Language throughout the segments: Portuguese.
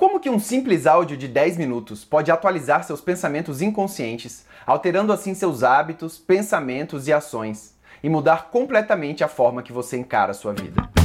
Como que um simples áudio de 10 minutos pode atualizar seus pensamentos inconscientes, alterando assim seus hábitos, pensamentos e ações, e mudar completamente a forma que você encara a sua vida?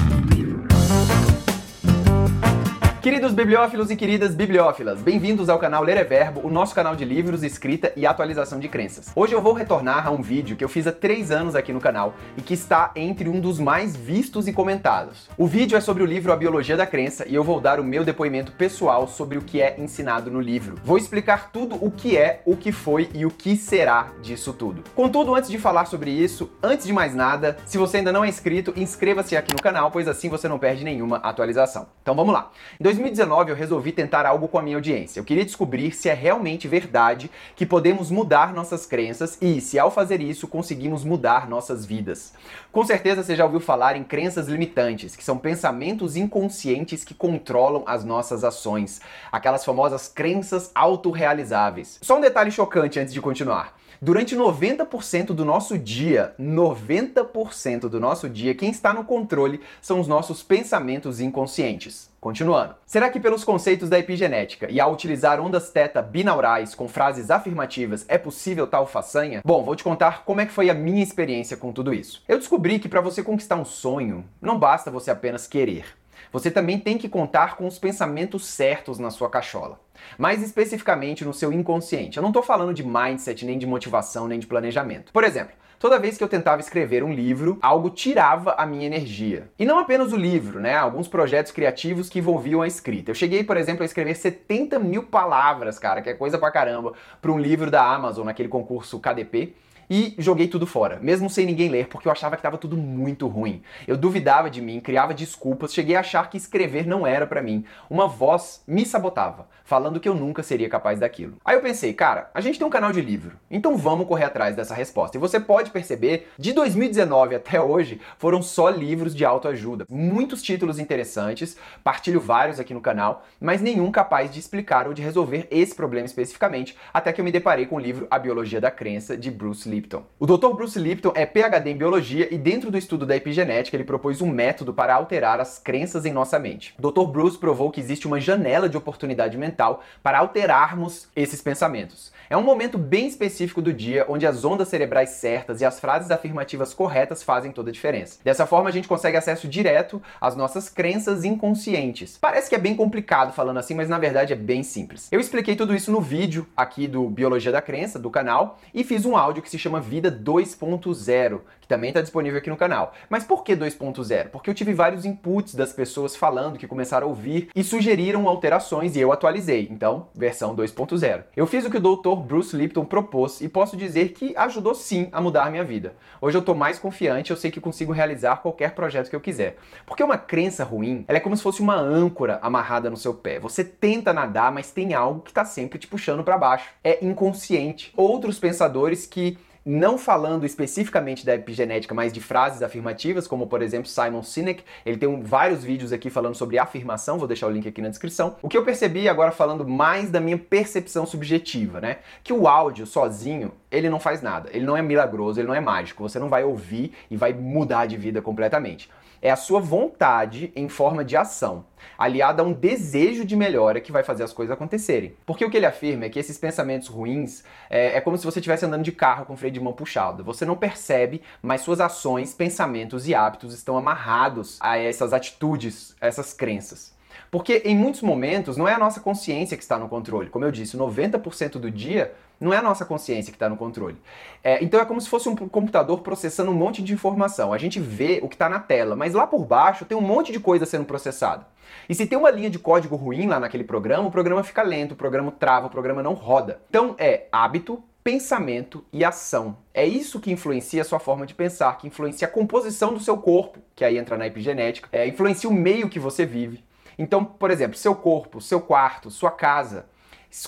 Queridos bibliófilos e queridas bibliófilas, bem-vindos ao canal Ler é Verbo, o nosso canal de livros, escrita e atualização de crenças. Hoje eu vou retornar a um vídeo que eu fiz há três anos aqui no canal e que está entre um dos mais vistos e comentados. O vídeo é sobre o livro A Biologia da Crença e eu vou dar o meu depoimento pessoal sobre o que é ensinado no livro. Vou explicar tudo o que é, o que foi e o que será disso tudo. Contudo, antes de falar sobre isso, antes de mais nada, se você ainda não é inscrito, inscreva-se aqui no canal, pois assim você não perde nenhuma atualização. Então vamos lá. Em 2019 eu resolvi tentar algo com a minha audiência. Eu queria descobrir se é realmente verdade que podemos mudar nossas crenças e se ao fazer isso conseguimos mudar nossas vidas. Com certeza você já ouviu falar em crenças limitantes, que são pensamentos inconscientes que controlam as nossas ações, aquelas famosas crenças autorrealizáveis. Só um detalhe chocante antes de continuar. Durante 90% do nosso dia, 90% do nosso dia, quem está no controle são os nossos pensamentos inconscientes. Continuando. Será que pelos conceitos da epigenética e ao utilizar ondas teta binaurais com frases afirmativas é possível tal façanha? Bom, vou te contar como é que foi a minha experiência com tudo isso. Eu descobri que para você conquistar um sonho, não basta você apenas querer. Você também tem que contar com os pensamentos certos na sua cachola. Mais especificamente no seu inconsciente. Eu não estou falando de mindset, nem de motivação, nem de planejamento. Por exemplo, Toda vez que eu tentava escrever um livro, algo tirava a minha energia. E não apenas o livro, né? Alguns projetos criativos que envolviam a escrita. Eu cheguei, por exemplo, a escrever 70 mil palavras, cara, que é coisa pra caramba, para um livro da Amazon, naquele concurso KDP e joguei tudo fora, mesmo sem ninguém ler, porque eu achava que estava tudo muito ruim. Eu duvidava de mim, criava desculpas, cheguei a achar que escrever não era para mim. Uma voz me sabotava, falando que eu nunca seria capaz daquilo. Aí eu pensei, cara, a gente tem um canal de livro, então vamos correr atrás dessa resposta. E você pode perceber, de 2019 até hoje, foram só livros de autoajuda. Muitos títulos interessantes, partilho vários aqui no canal, mas nenhum capaz de explicar ou de resolver esse problema especificamente, até que eu me deparei com o livro A Biologia da Crença, de Bruce Lee Lipton. O Dr. Bruce Lipton é PhD em biologia e dentro do estudo da epigenética ele propôs um método para alterar as crenças em nossa mente. O Dr. Bruce provou que existe uma janela de oportunidade mental para alterarmos esses pensamentos. É um momento bem específico do dia onde as ondas cerebrais certas e as frases afirmativas corretas fazem toda a diferença. Dessa forma, a gente consegue acesso direto às nossas crenças inconscientes. Parece que é bem complicado falando assim, mas na verdade é bem simples. Eu expliquei tudo isso no vídeo aqui do Biologia da Crença, do canal, e fiz um áudio que se chama Vida 2.0, que também está disponível aqui no canal. Mas por que 2.0? Porque eu tive vários inputs das pessoas falando que começaram a ouvir e sugeriram alterações e eu atualizei. Então, versão 2.0. Eu fiz o que o doutor Bruce Lipton propôs e posso dizer que ajudou sim a mudar a minha vida. Hoje eu estou mais confiante, eu sei que consigo realizar qualquer projeto que eu quiser. Porque uma crença ruim, ela é como se fosse uma âncora amarrada no seu pé. Você tenta nadar, mas tem algo que está sempre te puxando para baixo. É inconsciente. Outros pensadores que não falando especificamente da epigenética, mas de frases afirmativas, como por exemplo Simon Sinek, ele tem um, vários vídeos aqui falando sobre afirmação, vou deixar o link aqui na descrição. O que eu percebi agora falando mais da minha percepção subjetiva, né? Que o áudio sozinho, ele não faz nada, ele não é milagroso, ele não é mágico, você não vai ouvir e vai mudar de vida completamente é a sua vontade em forma de ação, aliada a um desejo de melhora que vai fazer as coisas acontecerem. Porque o que ele afirma é que esses pensamentos ruins é, é como se você estivesse andando de carro com freio de mão puxado. Você não percebe, mas suas ações, pensamentos e hábitos estão amarrados a essas atitudes, a essas crenças. Porque em muitos momentos não é a nossa consciência que está no controle. Como eu disse, 90% do dia não é a nossa consciência que está no controle. É, então é como se fosse um computador processando um monte de informação. A gente vê o que está na tela, mas lá por baixo tem um monte de coisa sendo processada. E se tem uma linha de código ruim lá naquele programa, o programa fica lento, o programa trava, o programa não roda. Então é hábito, pensamento e ação. É isso que influencia a sua forma de pensar, que influencia a composição do seu corpo, que aí entra na epigenética, é, influencia o meio que você vive. Então, por exemplo, seu corpo, seu quarto, sua casa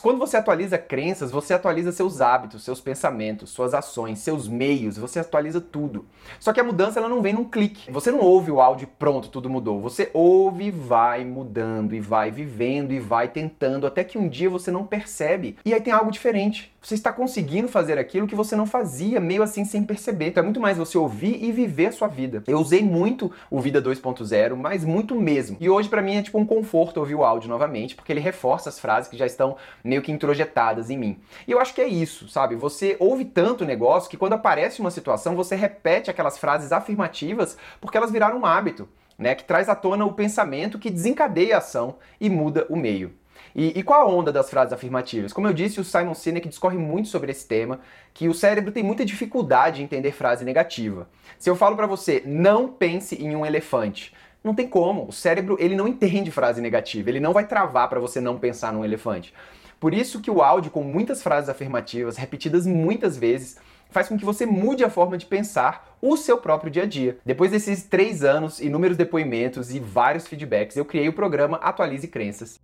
Quando você atualiza crenças, você atualiza seus hábitos, seus pensamentos, suas ações, seus meios, você atualiza tudo. Só que a mudança ela não vem num clique. Você não ouve o áudio pronto, tudo mudou. Você ouve e vai mudando e vai vivendo e vai tentando até que um dia você não percebe e aí tem algo diferente. Você está conseguindo fazer aquilo que você não fazia, meio assim sem perceber. Então é muito mais você ouvir e viver a sua vida. Eu usei muito o Vida 2.0, mas muito mesmo. E hoje para mim é tipo um conforto ouvir o áudio novamente, porque ele reforça as frases que já estão meio que introjetadas em mim. E eu acho que é isso, sabe? Você ouve tanto negócio que quando aparece uma situação, você repete aquelas frases afirmativas porque elas viraram um hábito. Né, que traz à tona o pensamento que desencadeia a ação e muda o meio. E, e, qual a onda das frases afirmativas? Como eu disse, o Simon Sinek discorre muito sobre esse tema, que o cérebro tem muita dificuldade em entender frase negativa. Se eu falo para você, não pense em um elefante, não tem como. O cérebro ele não entende frase negativa, ele não vai travar para você não pensar num elefante. Por isso que o áudio com muitas frases afirmativas repetidas muitas vezes faz com que você mude a forma de pensar o seu próprio dia a dia. Depois desses três anos, inúmeros depoimentos e vários feedbacks, eu criei o programa Atualize Crenças.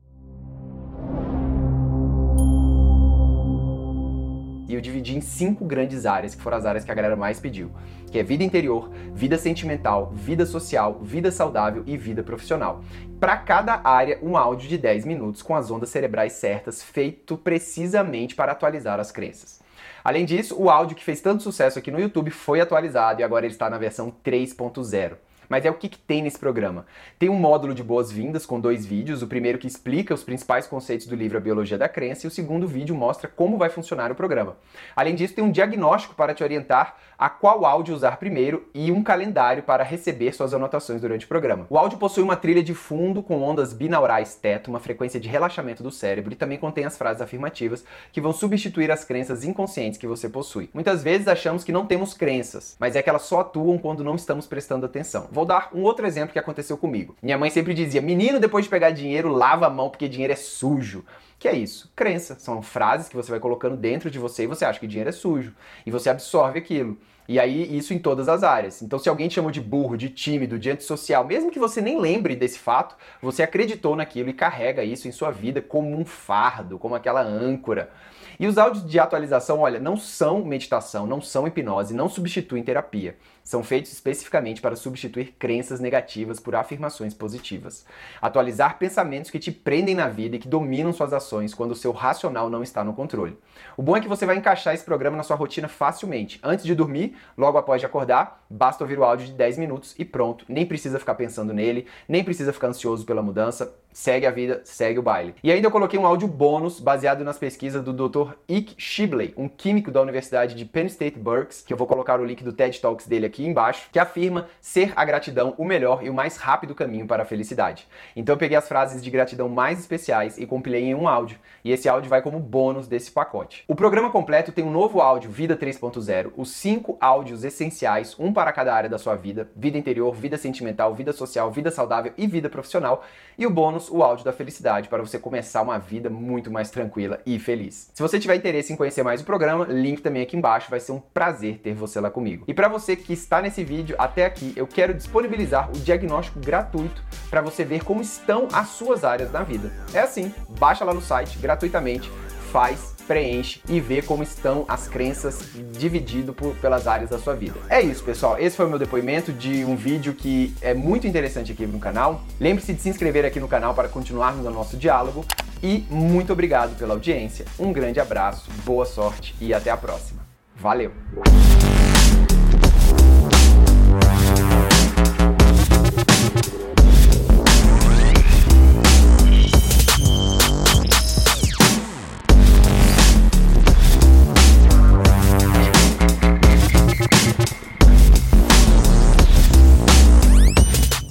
Eu dividi em cinco grandes áreas, que foram as áreas que a galera mais pediu, que é vida interior, vida sentimental, vida social, vida saudável e vida profissional. Para cada área, um áudio de 10 minutos com as ondas cerebrais certas, feito precisamente para atualizar as crenças. Além disso, o áudio que fez tanto sucesso aqui no YouTube foi atualizado e agora ele está na versão 3.0. Mas é o que, que tem nesse programa? Tem um módulo de boas-vindas com dois vídeos, o primeiro que explica os principais conceitos do livro A Biologia da Crença e o segundo vídeo mostra como vai funcionar o programa. Além disso, tem um diagnóstico para te orientar a qual áudio usar primeiro e um calendário para receber suas anotações durante o programa. O áudio possui uma trilha de fundo com ondas binaurais teto, uma frequência de relaxamento do cérebro e também contém as frases afirmativas que vão substituir as crenças inconscientes que você possui. Muitas vezes achamos que não temos crenças, mas é que elas só atuam quando não estamos prestando atenção. Vou dar um outro exemplo que aconteceu comigo. Minha mãe sempre dizia: menino, depois de pegar dinheiro, lava a mão porque dinheiro é sujo. Que é isso? Crença. São frases que você vai colocando dentro de você e você acha que dinheiro é sujo. E você absorve aquilo. E aí, isso em todas as áreas. Então, se alguém te chamou de burro, de tímido, de antissocial, mesmo que você nem lembre desse fato, você acreditou naquilo e carrega isso em sua vida como um fardo, como aquela âncora. E os áudios de atualização, olha, não são meditação, não são hipnose, não substituem terapia. São feitos especificamente para substituir crenças negativas por afirmações positivas. Atualizar pensamentos que te prendem na vida e que dominam suas ações quando o seu racional não está no controle. O bom é que você vai encaixar esse programa na sua rotina facilmente. Antes de dormir, logo após de acordar, basta ouvir o áudio de 10 minutos e pronto. Nem precisa ficar pensando nele, nem precisa ficar ansioso pela mudança segue a vida, segue o baile. E ainda eu coloquei um áudio bônus baseado nas pesquisas do Dr. Ike Shibley, um químico da Universidade de Penn State Berks, que eu vou colocar o link do TED Talks dele aqui embaixo, que afirma ser a gratidão o melhor e o mais rápido caminho para a felicidade. Então eu peguei as frases de gratidão mais especiais e compilei em um áudio, e esse áudio vai como bônus desse pacote. O programa completo tem um novo áudio Vida 3.0, os cinco áudios essenciais, um para cada área da sua vida: vida interior, vida sentimental, vida social, vida saudável e vida profissional, e o o áudio da felicidade para você começar uma vida muito mais tranquila e feliz. Se você tiver interesse em conhecer mais o programa, link também aqui embaixo, vai ser um prazer ter você lá comigo. E para você que está nesse vídeo até aqui, eu quero disponibilizar o diagnóstico gratuito para você ver como estão as suas áreas na vida. É assim, baixa lá no site gratuitamente, faz preenche e vê como estão as crenças dividido por, pelas áreas da sua vida. É isso, pessoal. Esse foi o meu depoimento de um vídeo que é muito interessante aqui no canal. Lembre-se de se inscrever aqui no canal para continuarmos o nosso diálogo. E muito obrigado pela audiência. Um grande abraço, boa sorte e até a próxima. Valeu!